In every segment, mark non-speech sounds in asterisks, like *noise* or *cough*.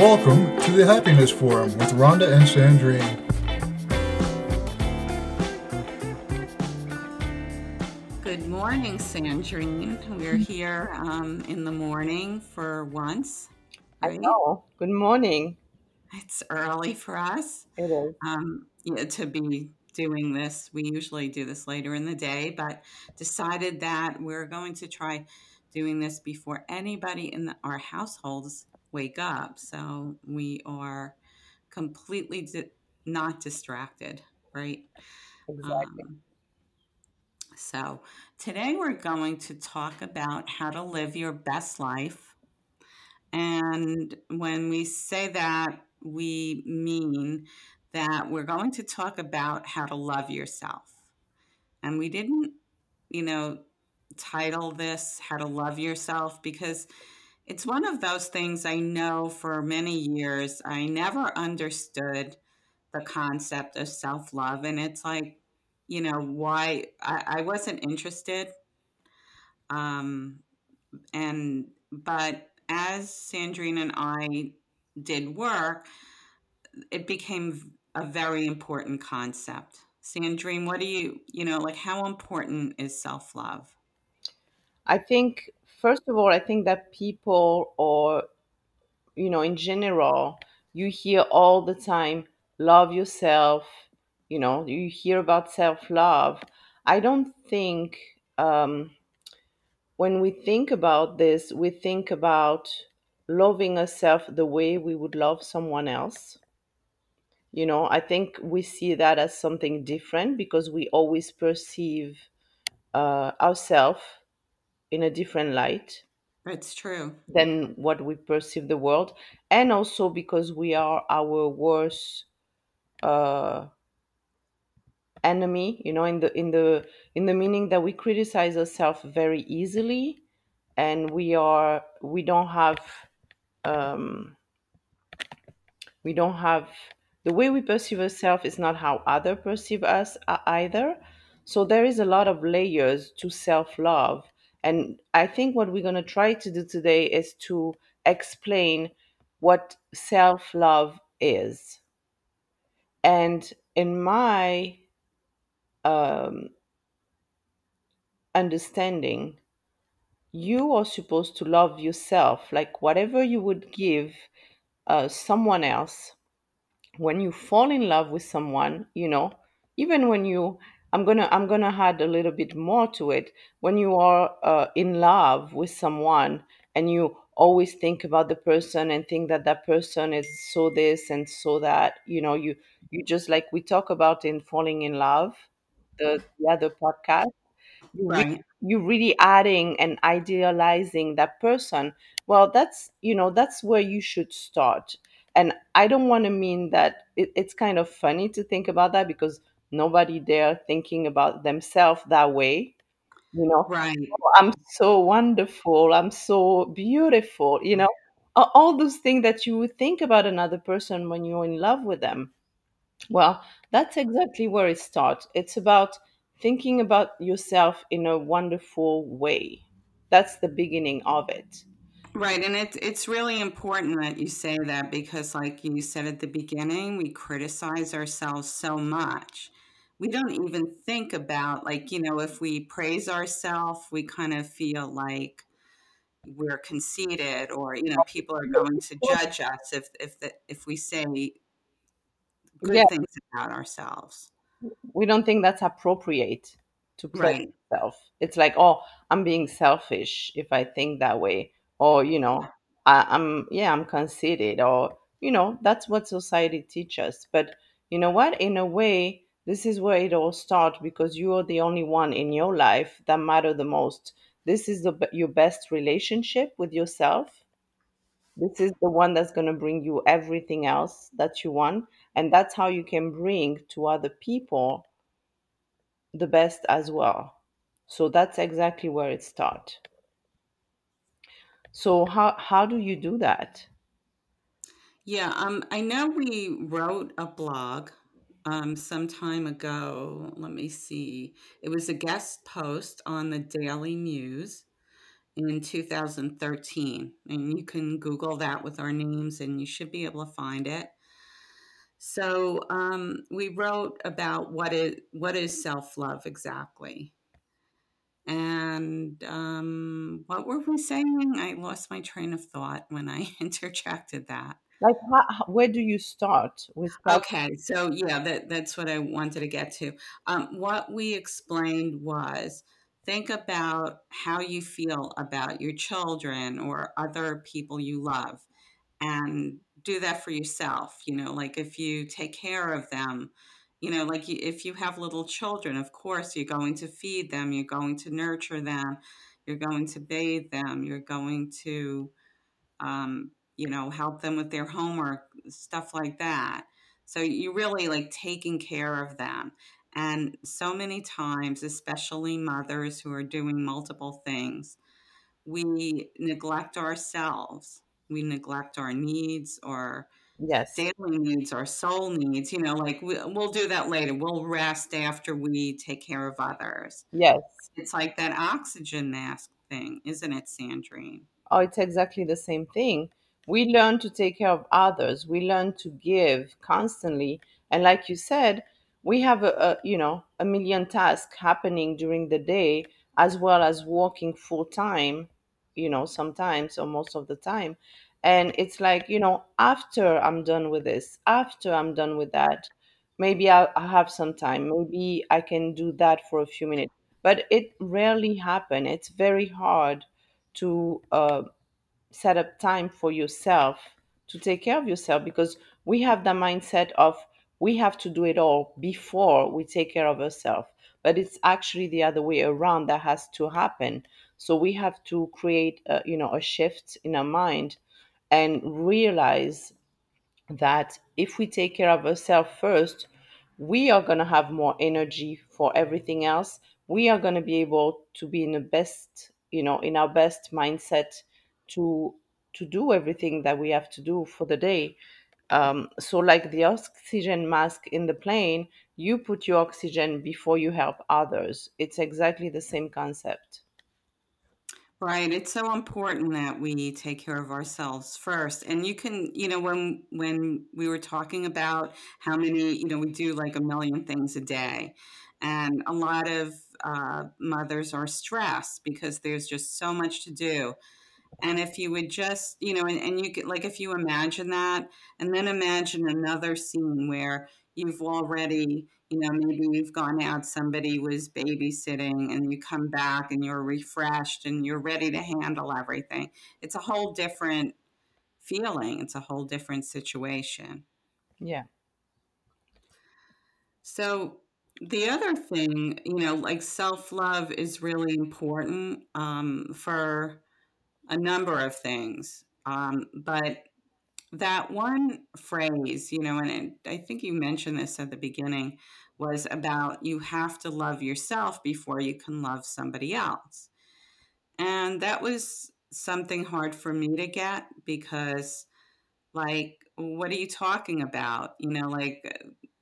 Welcome to the Happiness Forum with Rhonda and Sandrine. Good morning, Sandrine. We're here um, in the morning for once. I know. Good morning. It's early for us It is. um, yeah, to be doing this. We usually do this later in the day, but decided that we're going to try doing this before anybody in the, our households wake up. So we are completely di- not distracted, right? Exactly. Um, so today we're going to talk about how to live your best life. And when we say that, we mean that we're going to talk about how to love yourself. And we didn't, you know, title this How to Love Yourself because it's one of those things I know for many years I never understood the concept of self love. And it's like, you know, why I, I wasn't interested. Um, and, but as Sandrine and I did work, it became a very important concept. Sandrine, what do you, you know, like how important is self love? I think, first of all, I think that people, or, you know, in general, you hear all the time, love yourself, you know, you hear about self love. I don't think, um, when we think about this, we think about loving ourselves the way we would love someone else. You know, I think we see that as something different because we always perceive uh, ourselves in a different light It's true. than what we perceive the world, and also because we are our worst uh, enemy. You know, in the in the in the meaning that we criticize ourselves very easily, and we are we don't have um, we don't have the way we perceive ourselves is not how other perceive us uh, either so there is a lot of layers to self-love and i think what we're going to try to do today is to explain what self-love is. And in my um, understanding you are supposed to love yourself like whatever you would give uh, someone else when you fall in love with someone you know even when you i'm gonna i'm gonna add a little bit more to it. When you are uh, in love with someone and you always think about the person and think that that person is so this and so that you know you you just like we talk about in falling in love the, the other podcast you re- Right. you really adding and idealizing that person. Well that's you know that's where you should start. And i don't want to mean that it, it's kind of funny to think about that because nobody there thinking about themselves that way you know Right. "Oh, i'm so wonderful i'm so beautiful you know all those things that you would think about another person when you're in love with them well, that's exactly where it starts. It's about thinking about yourself in a wonderful way. That's the beginning of it. Right, and it's it's really important that you say that because like you said at the beginning, we criticize ourselves so much. We don't even think about like, you know, if we praise ourselves, we kind of feel like we're conceited or, you know, people are going to judge us if if the, if we say Yeah, good things about ourselves. we don't think that's appropriate to praise Right. yourself. It's like, oh, I'm being selfish if I think that way, or you know, I, I'm yeah, I'm conceited, or you know, that's what society teaches. Us. But you know what? In a way, this is where it all starts because you are the only one in your life that matter the most. This is the your best relationship with yourself. This is the one that's going to bring you everything else that you want, and that's how you can bring to other people the best as well. So that's exactly where it starts. So how how do you do that? Yeah, um I know we wrote a blog um some time ago. Let me see. It was a guest post on the Daily News in 2013. And you can Google that with our names and you should be able to find it. So um, we wrote about what is what is self love exactly, and um, what were we saying? I lost my train of thought when I *laughs* interjected that. Like, how, where do you start with? Okay, so yeah, that that's what I wanted to get to. Um, what we explained was think about how you feel about your children or other people you love, and do that for yourself. You know, like if you take care of them, you know, like if you have little children, of course you're going to feed them, you're going to nurture them, you're going to bathe them, you're going to um, you know, help them with their homework, stuff like that. So you really like taking care of them. And so many times, especially mothers who are doing multiple things, we neglect ourselves. We neglect our needs or Yes, daily needs, our soul needs. You know, like we, we'll do that later. We'll rest after we take care of others. yes. It's like that oxygen mask thing, isn't it, Sandrine? Oh, it's exactly the same thing. We learn to take care of others. We learn to give constantly. And like you said, we have a, a you know a million tasks happening during the day as well as working full time, you know, sometimes or most of the time. And it's like, you know, after I'm done with this, after I'm done with that, maybe I'll, I'll have some time. Maybe I can do that for a few minutes. But it rarely happen. It's very hard to uh, set up time for yourself to take care of yourself because we have the mindset of we have to do it all before we take care of ourselves but it's actually the other way around that has to happen so we have to create a, you know a shift in our mind and realize that if we take care of ourselves first, we are going to have more energy for everything else. We are going to be able to be in the best, you know, in our best mindset to to do everything that we have to do for the day. Um, so, like the oxygen mask in the plane, you put your oxygen before you help others. It's exactly the same concept. Right. It's so important that we take care of ourselves first. And you can, you know, when when we were talking about how many, you know, we do like a million things a day, and a lot of uh, mothers are stressed because there's just so much to do. And if you would just, you know, and, and you could, like, if you imagine that, and then imagine another scene where you've already, you know, maybe you've gone out, somebody was babysitting, and you come back and you're refreshed and you're ready to handle everything. It's a whole different feeling, it's a whole different situation. Yeah. So, the other thing, you know, like self love is really important um, for a number of things. Um, but that one phrase, you know, and it, I think you mentioned this at the beginning, was about you have to love yourself before you can love somebody else. And that was something hard for me to get because, like, what are you talking about? You know, like,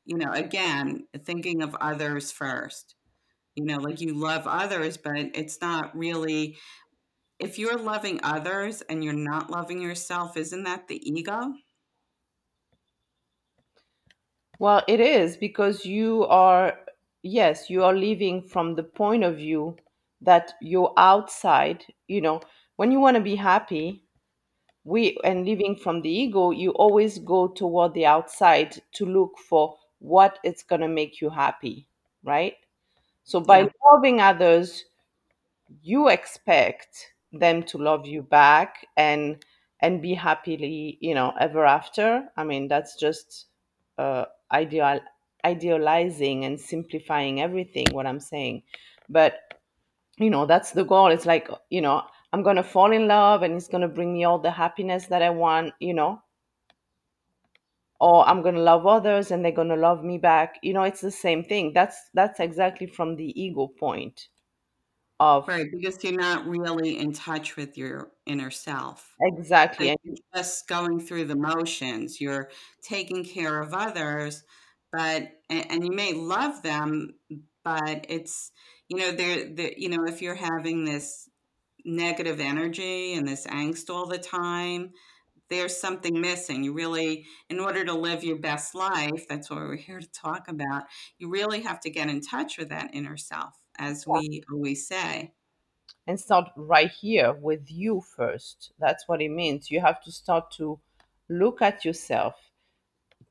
you know, again, thinking of others first. You know, like you love others, but it's not really if you're loving others and you're not loving yourself, isn't that the ego? Well, it is because you are, yes, you are living from the point of view that you're outside. You know, when you want to be happy, we and living from the ego, you always go toward the outside to look for what it's going to make you happy, right? So by Yeah, loving others, you expect them to love you back and and be happily you know ever after. I mean that's just uh ideal idealizing and simplifying everything what i'm saying. But you know that's the goal. It's like you know i'm gonna fall in love and it's gonna bring me all the happiness that i want you know? Or i'm gonna love others and they're gonna love me back. You know it's the same thing. That's that's exactly from the ego point of right. Because you're not really in touch with your inner self. exactly Like and you're just going through the motions. You're taking care of others, but and, and you may love them, but it's you know they're, they you know if you're having this negative energy and this angst all the time, there's something missing. You really, in order to live your best life, that's what we're here to talk about, you really have to get in touch with that inner self, as we always say. and start right here with you first. That's what it means. You have to start to look at yourself,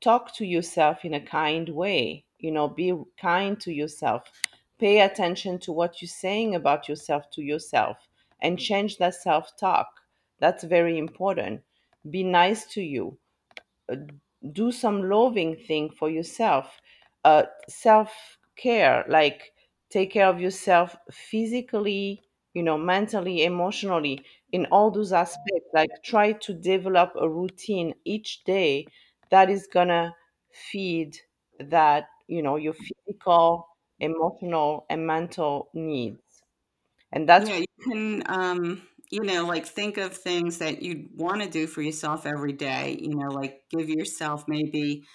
talk to yourself in a kind way, you know, be kind to yourself. Pay attention to what you're saying about yourself to yourself and change that self talk. That's very important. Be nice to you do some loving thing for yourself uh, self-care like take care of yourself physically you know mentally emotionally in all those aspects like try to develop a routine each day that is gonna feed that you know your physical emotional and mental needs and that's Yeah, you can, um, you know, like think of things that you'd want to do for yourself every day. You know, like give yourself maybe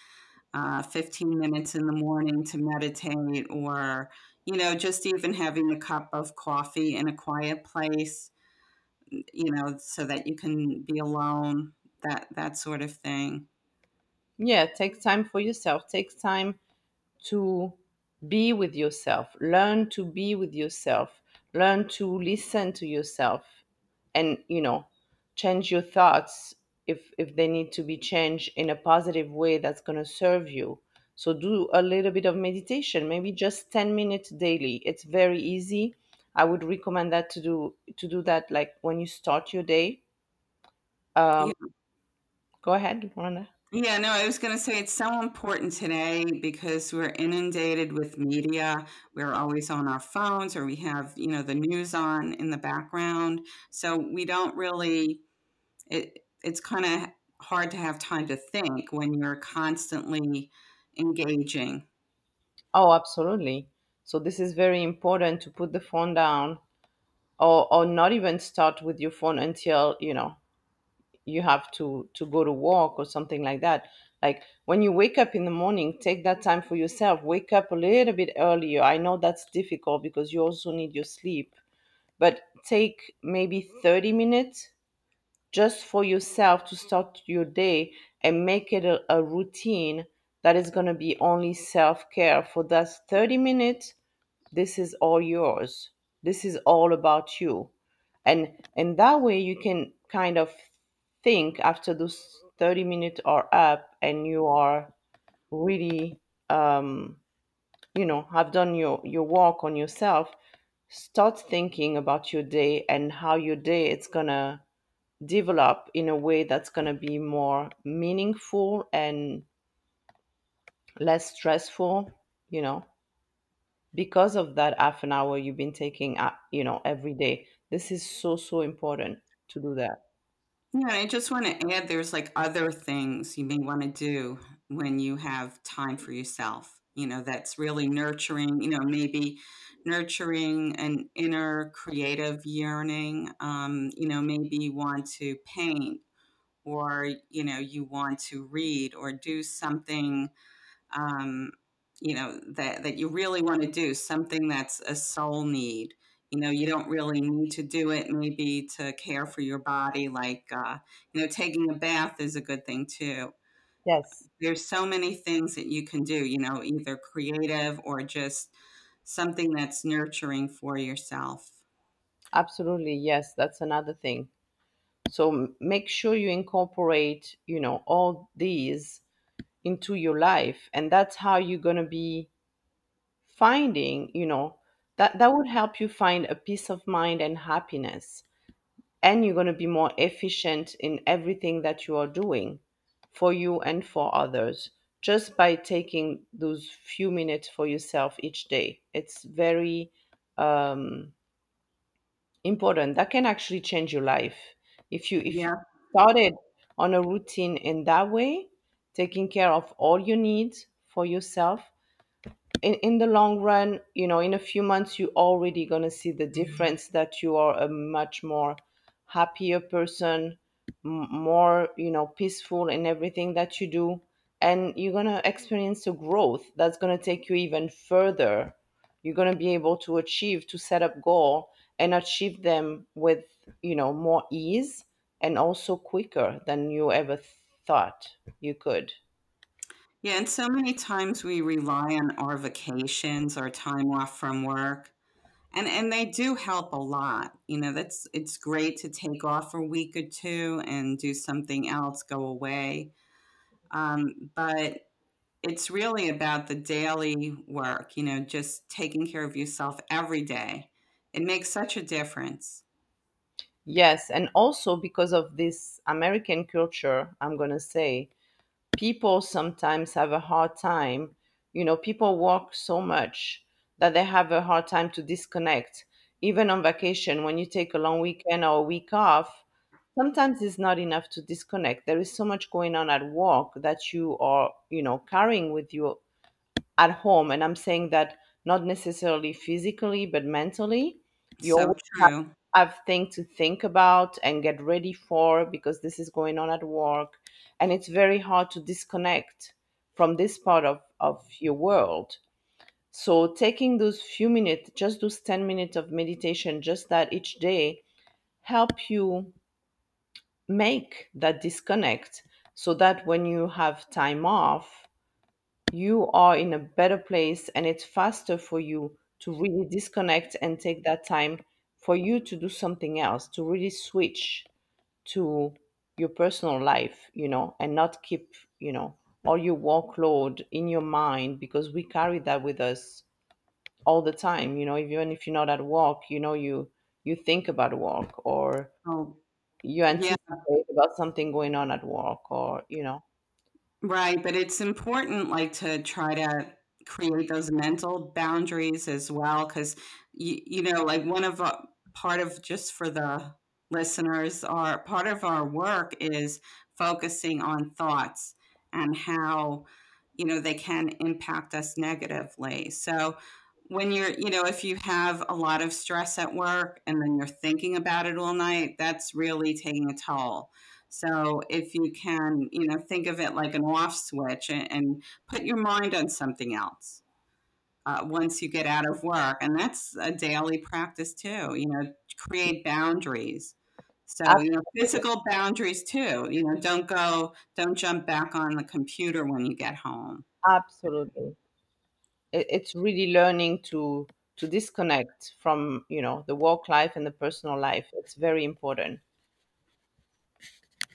uh, 15 minutes in the morning to meditate, or, you know, just even having a cup of coffee in a quiet place, you know, so that you can be alone, that that sort of thing. yeah take time for yourself take time to be with yourself learn to be with yourself learn to listen to yourself and you know change your thoughts if if they need to be changed in a positive way that's going to serve you so do a little bit of meditation maybe just 10 minutes daily it's very easy i would recommend that to do to do that like when you start your day um Yeah. go ahead Rhonda. Yeah, no, I was going to say it's so important today because we're inundated with media. We're always on our phones or we have, you know, the news on in the background. So we don't really, it, it's kind of hard to have time to think when you're constantly engaging. oh absolutely. So this is very important to put the phone down or or not even start with your phone until you know you have to to go to work or something like that. Like when you wake up in the morning take that time for yourself. Wake up a little bit earlier. I know that's difficult because you also need your sleep. But take maybe 30 minutes just for yourself to start your day and make it a, a routine that is going to be only self-care for that 30 minutes. This is all yours. This is all about you. And and that way you can kind of think after those 30 minutes are up and you are really um you know have done your your work on yourself start thinking about your day and how your day it's gonna develop in a way that's gonna be more meaningful and less stressful you know because of that half an hour you've been taking uh, you know every day this is so so important to do that Yeah, I just want to add there's like other things you may want to do when you have time for yourself, you know, that's really nurturing, you know, maybe nurturing an inner creative yearning. Um, you know, maybe you want to paint or, you know, you want to read or do something um, you know that that you really want to do something that's a soul need. You know you don't really need to do it maybe to care for your body like uh, you know taking a bath is a good thing too. Yes. There's so many things that you can do you know either creative or just something that's nurturing for yourself. Absolutely yes that's another thing. So make sure you incorporate you know all these into your life and that's how you're going to be finding you know that that would help you find a peace of mind and happiness. And you're going to be more efficient in everything that you are doing for you and for others just by taking those few minutes for yourself each day. It's very um, important. That can actually change your life. If you if you started on a routine in that way taking care of all your needs for yourself. In, in the long run you know in a few months you're already going to see the difference that you are a much more happier person m- more you know peaceful in everything that you do. And you're going to experience a growth that's going to take you even further. You're going to be able to achieve to set up goal and achieve them with you know more ease and also quicker than you ever thought you could Yeah, and so many times we rely on our vacations our time off from work. And and they do help a lot. You know, that's it's great to take off a week or two and do something else, go away. Um, but it's really about the daily work, you know, just taking care of yourself every day. It makes such a difference. Yes and also because of this american culture i'm going to say people sometimes have a hard time. You know, people work so much that they have a hard time to disconnect. Even on vacation, when you take a long weekend or a week off, sometimes it's not enough to disconnect. There is so much going on at work that you are, you know, carrying with you at home. And I'm saying that not necessarily physically, but mentally. You So always true. Have things to think about and get ready for because this is going on at work. And it's very hard to disconnect from this part of, of your world. So taking those few minutes, just those 10 minutes of meditation, just that each day, help you make that disconnect so that when you have time off, you are in a better place and it's faster for you to really disconnect and take that time for you to do something else, to really switch to your personal life, you know, and not keep, you know, all your workload in your mind because we carry that with us all the time, you know, even if you're not at work, you know, you you think about work or Oh, you yeah. anticipate about something going on at work or, you know, Right, but it's important, like, to try to create those mental boundaries as well, because you you know, like, one of uh, part of just for the listeners, our part of our work is focusing on thoughts and how, you know, they can impact us negatively. So when you're, you know, if you have a lot of stress at work and then you're thinking about it all night, that's really taking a toll. So if you can, you know, think of it like an off switch and, and put your mind on something else uh, once you get out of work, and that's a daily practice too. You know, create boundaries. So you know, physical boundaries too. You know, don't go, don't jump back on the computer when you get home. absolutely. it's really learning to to disconnect from you know the work life and the personal life it's very important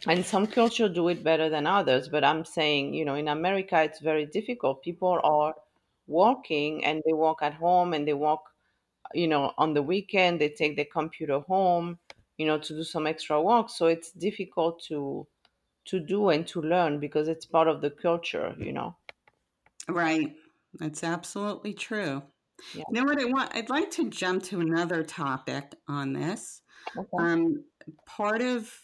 and some culture do it better than others but i'm saying you know in america it's very difficult people are working and they work at home and they work you know on the weekend they take their computer home you know to do some extra work so it's difficult to to do and to learn because it's part of the culture you know Right. That's absolutely true. yeah know what I want? I'd like to jump to another topic on this. okay Um, part of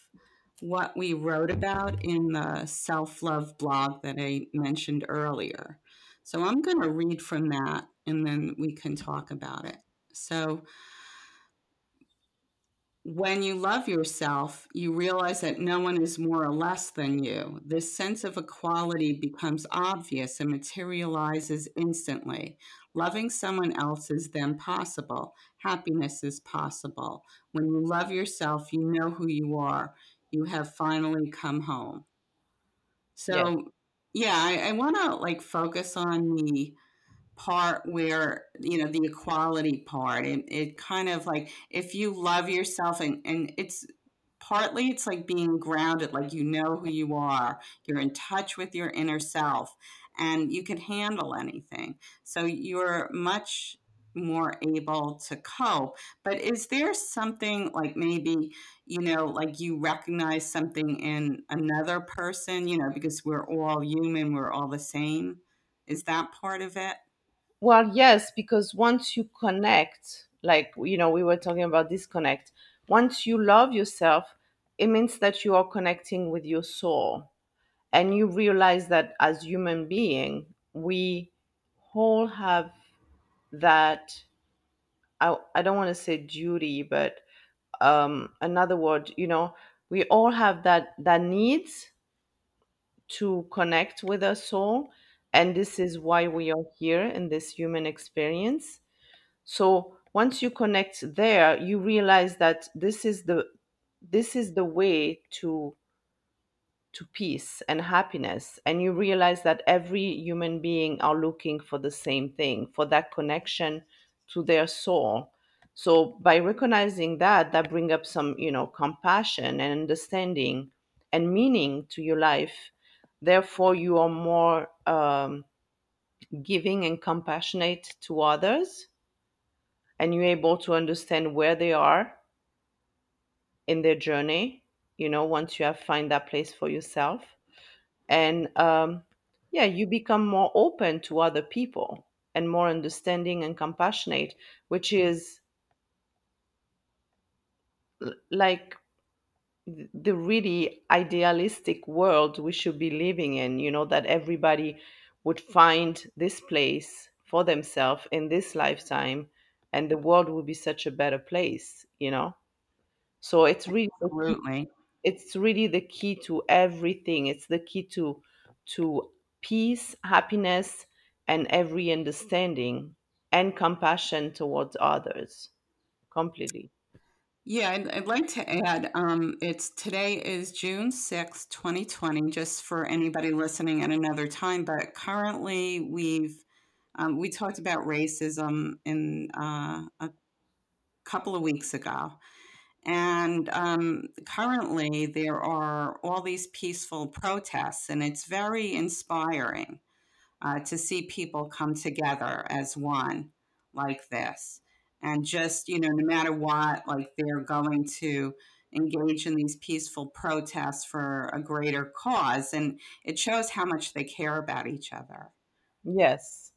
what we wrote about in the self love blog that I mentioned earlier. So I'm going to read from that and then we can talk about it. So, when you love yourself, you realize that no one is more or less than you. This sense of equality becomes obvious and materializes instantly. Loving someone else is then possible. Happiness is possible. When you love yourself, you know who you are. You have finally come home. So, yeah, I, I want to like focus on the part where you know the equality part it, it kind of like if you love yourself and and it's partly it's like being grounded like you know who you are you're in touch with your inner self and you can handle anything so you're much more able to cope but is there something like maybe you know like you recognize something in another person you know because we're all human we're all the same is that part of it Well, yes, because once you connect, like, you know, we were talking about disconnect, once you love yourself, it means that you are connecting with your soul. And you realize that as human being, we all have that, I, I don't want to say duty, but um, another word, you know, we all have that, that needs to connect with our soul. And this is why we are here in this human experience So once you connect there you realize that this is the this is the way to to peace and happiness and you realize that every human being are looking for the same thing for that connection to their soul so by recognizing that that bring up some you know compassion and understanding and meaning to your life. Therefore you are more um, giving and compassionate to others and you're able to understand where they are in their journey you know once you have find that place for yourself. And um, yeah you become more open to other people and more understanding and compassionate which is like the really idealistic world we should be living in you know that everybody would find this place for themselves in this lifetime and the world would be such a better place you know? So it's really the key Absolutely. it's really the key to everything. It's the key to to peace happiness and every understanding and compassion towards others completely Yeah, I'd, I'd like to add, um, it's today is June sixth, 2020, just for anybody listening at another time. But currently, we've um, we talked about racism in uh, a couple of weeks ago. And um, currently, there are all these peaceful protests, and it's very inspiring uh, to see people come together as one like this. And just, you know, no matter what, like they're going to engage in these peaceful protests for a greater cause. And it shows how much they care about each other. yes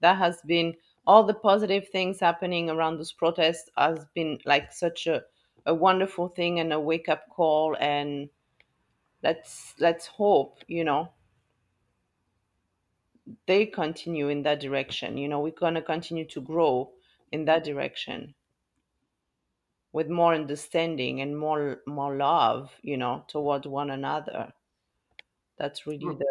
that has been all the positive things happening around this protest has been like such a, a wonderful thing and a wake up call and let's let's hope you know they continue in that direction you know we're going to continue to grow in that direction with more understanding and more more love you know towards one another that's really the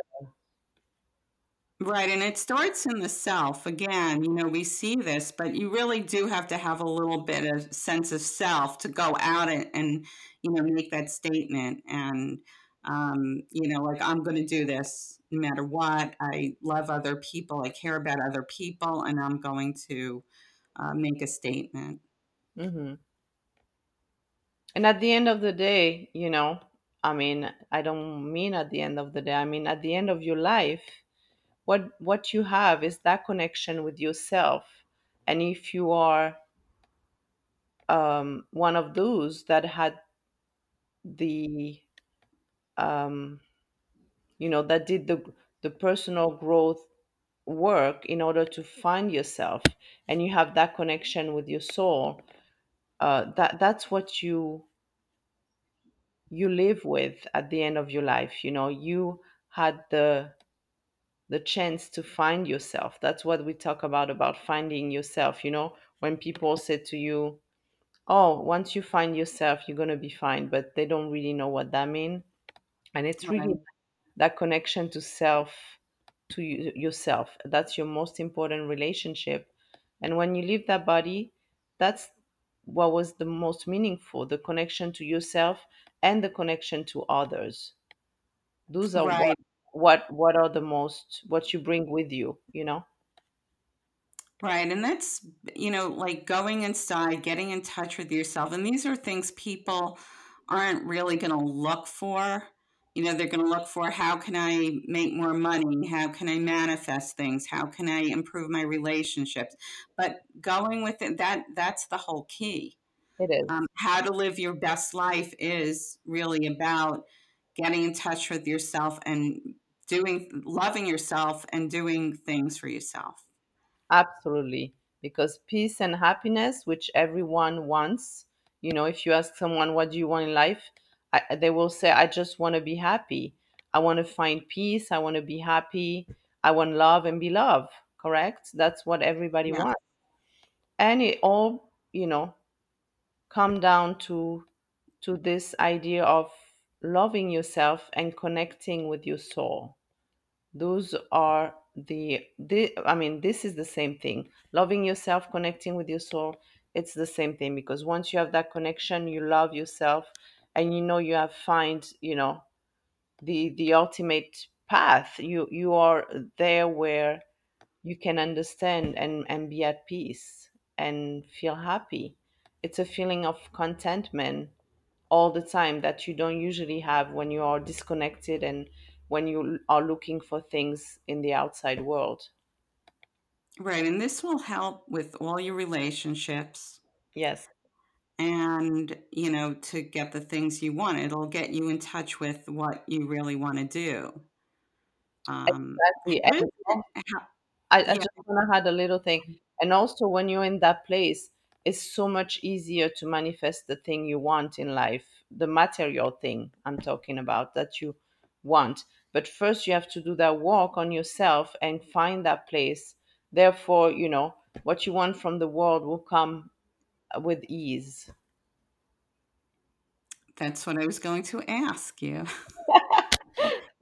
Right, and it starts in the self. Again, you know, we see this, but you really do have to have a little bit of sense of self to go out and, and you know, make that statement. And, um, you know, like, I'm going to do this no matter what. I love other people. I care about other people, and I'm going to uh, make a statement. hmm and at the end of the day you know i mean i don't mean at the end of the day i mean at the end of your life what what you have is that connection with yourself and if you are um, one of those that had the um, you know that did the the personal growth work in order to find yourself and you have that connection with your soul uh, that that's what you you live with at the end of your life you know? You had the the chance to find yourself. That's what we talk about about finding yourself you know? When people say to you oh once you find yourself you're going to be fine but they don't really know what that means and it's really Right, that connection to self to you, yourself that's your most important relationship and when you leave that body that's what was the most meaningful the connection to yourself and the connection to others those are what right. what what are the most what you bring with you you know Right. And that's, you know, like going inside, getting in touch with yourself. And these are things people aren't really going to look for. You know, they're going to look for how can I make more money? How can I manifest things? How can I improve my relationships? But going with it, that that's the whole key. it is Um, how to live your best life is really about getting in touch with yourself and doing, loving yourself and doing things for yourself. Absolutely. Because peace and happiness, which everyone wants, you know, if you ask someone, what do you want in life? I, they will say, I just want to be happy. I want to find peace. I want to be happy. I want love and be loved. Correct? That's what everybody Yeah. wants. And it all, you know, come down to to this idea of loving yourself and connecting with your soul those are the, the i mean this is the same thing loving yourself connecting with your soul it's the same thing because once you have that connection you love yourself and you know you have find you know the the ultimate path. You you are there where you can understand and and be at peace and feel happy. It's a feeling of contentment all the time that you don't usually have when you are disconnected and when you are looking for things in the outside world. Right. And this will help with all your relationships. Yes and, you know, to get the things you want. It'll get you in touch with what you really want to do. Um, exactly what is and it? How, I, I just want to add a little thing. And also, when you're in that place, it's so much easier to manifest the thing you want in life, the material thing I'm talking about that you want. But first, you have to do that work on yourself and find that place. Therefore, you know, what you want from the world will come with ease. That's what I was going to ask you. *laughs*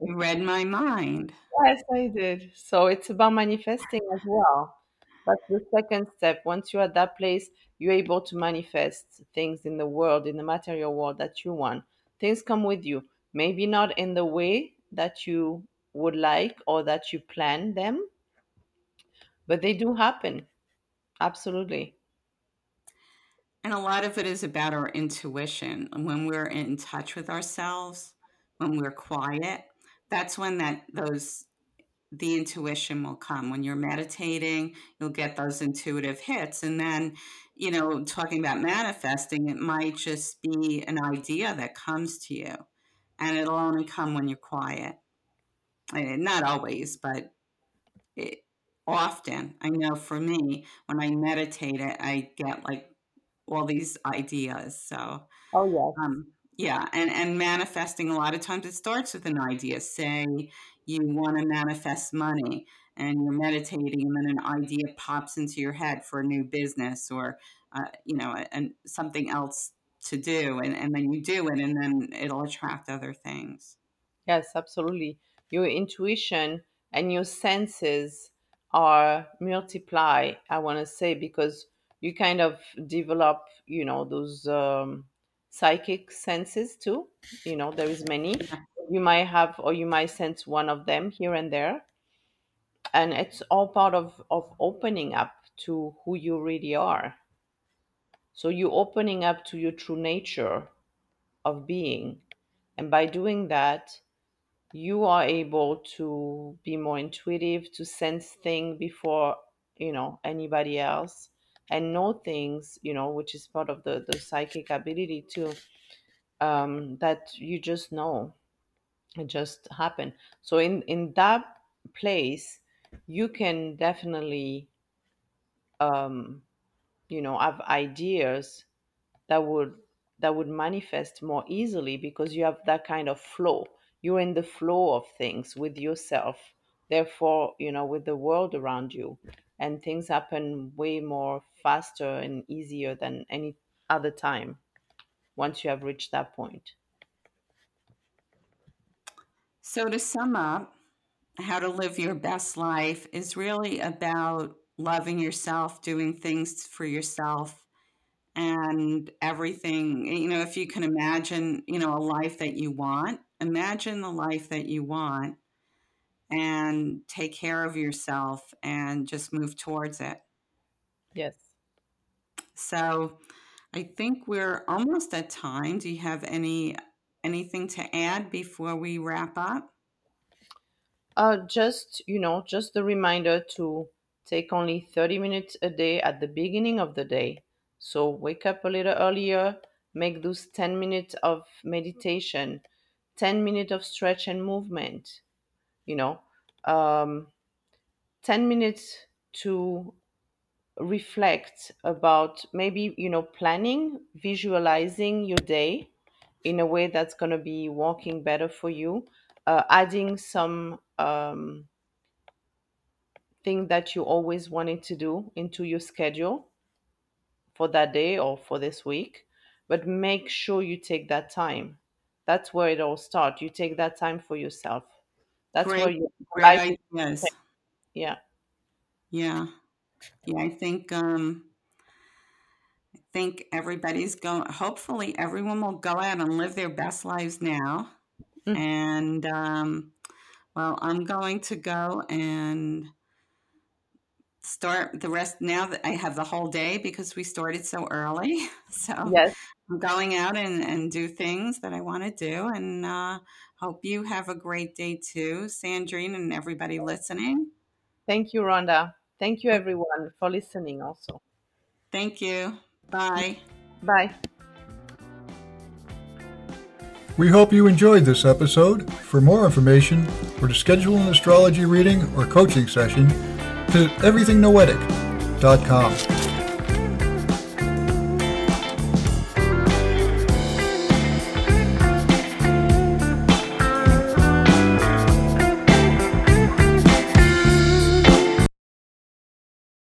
You read my mind. Yes, I did. So it's about manifesting as well. That's the second step. Once you're at that place, you're able to manifest things in the world, in the material world that you want. Things come with you. Maybe not in the way that you would like or that you plan them, but they do happen. Absolutely. And a lot of it is about our intuition. When we're in touch with ourselves, when we're quiet, that's when that those the intuition will come. When you're meditating, you'll get those intuitive hits. And then, you know, talking about manifesting, it might just be an idea that comes to you. And it'll only come when you're quiet. And not always, but it, often. I know for me, when I meditate, I get like all these ideas. So, Oh, yes. um, yeah, and and manifesting a lot of times it starts with an idea. Say you want to manifest money and you're meditating, and then an idea pops into your head for a new business or uh, you know, and something else to do, and, and then you do it, and then it'll attract other things. Yes, absolutely. Your intuition and your senses are multiply, I want to say, because you kind of develop, you know, those um, psychic senses too. You know, there is many. You might have, or you might sense one of them here and there, and it's all part of of opening up to who you really are. So you're opening up to your true nature of being, and by doing that, you are able to be more intuitive to sense things before you know anybody else and know things you know which is part of the the psychic ability too um that you just know. It just happened. So in in that place you can definitely um you know have ideas that would that would manifest more easily because you have that kind of flow. You're in the flow of things with yourself therefore you know with the world around you and things happen way more faster and easier than any other time once you have reached that point So to sum up, how to live your best life is really about loving yourself, doing things for yourself, and everything. You know, if you can imagine, you know, a life that you want, imagine the life that you want and take care of yourself and just move towards it. yes So I think we're almost at time. Do you have any anything to add before we wrap up? uh just you know just the reminder to take only 30 minutes a day at the beginning of the day so wake up a little earlier make those 10 minutes of meditation 10 minutes of stretch and movement you know um, 10 minutes to reflect about maybe you know planning visualizing your day in a way that's going to be working better for you uh, adding some um, thing that you always wanted to do into your schedule for that day or for this week but make sure you take that time. That's where it all starts. You take that time for yourself that's where Great, your great life is ideas. yeah Yeah, yeah. I think um, I think everybody's going, hopefully, everyone will go out and live their best lives now. Mm. And, um, well, I'm going to go and start the rest now that I have the whole day because we started so early. *laughs* So Yes. I'm going out and, and do things that I want to do. And uh, hope you have a great day too, Sandrine, and everybody listening. Thank you, Rhonda. Thank you, everyone, for listening also. Thank you. Bye. Bye. We hope you enjoyed this episode. For more information or to schedule an astrology reading or coaching session, visit everythingnoetic.com.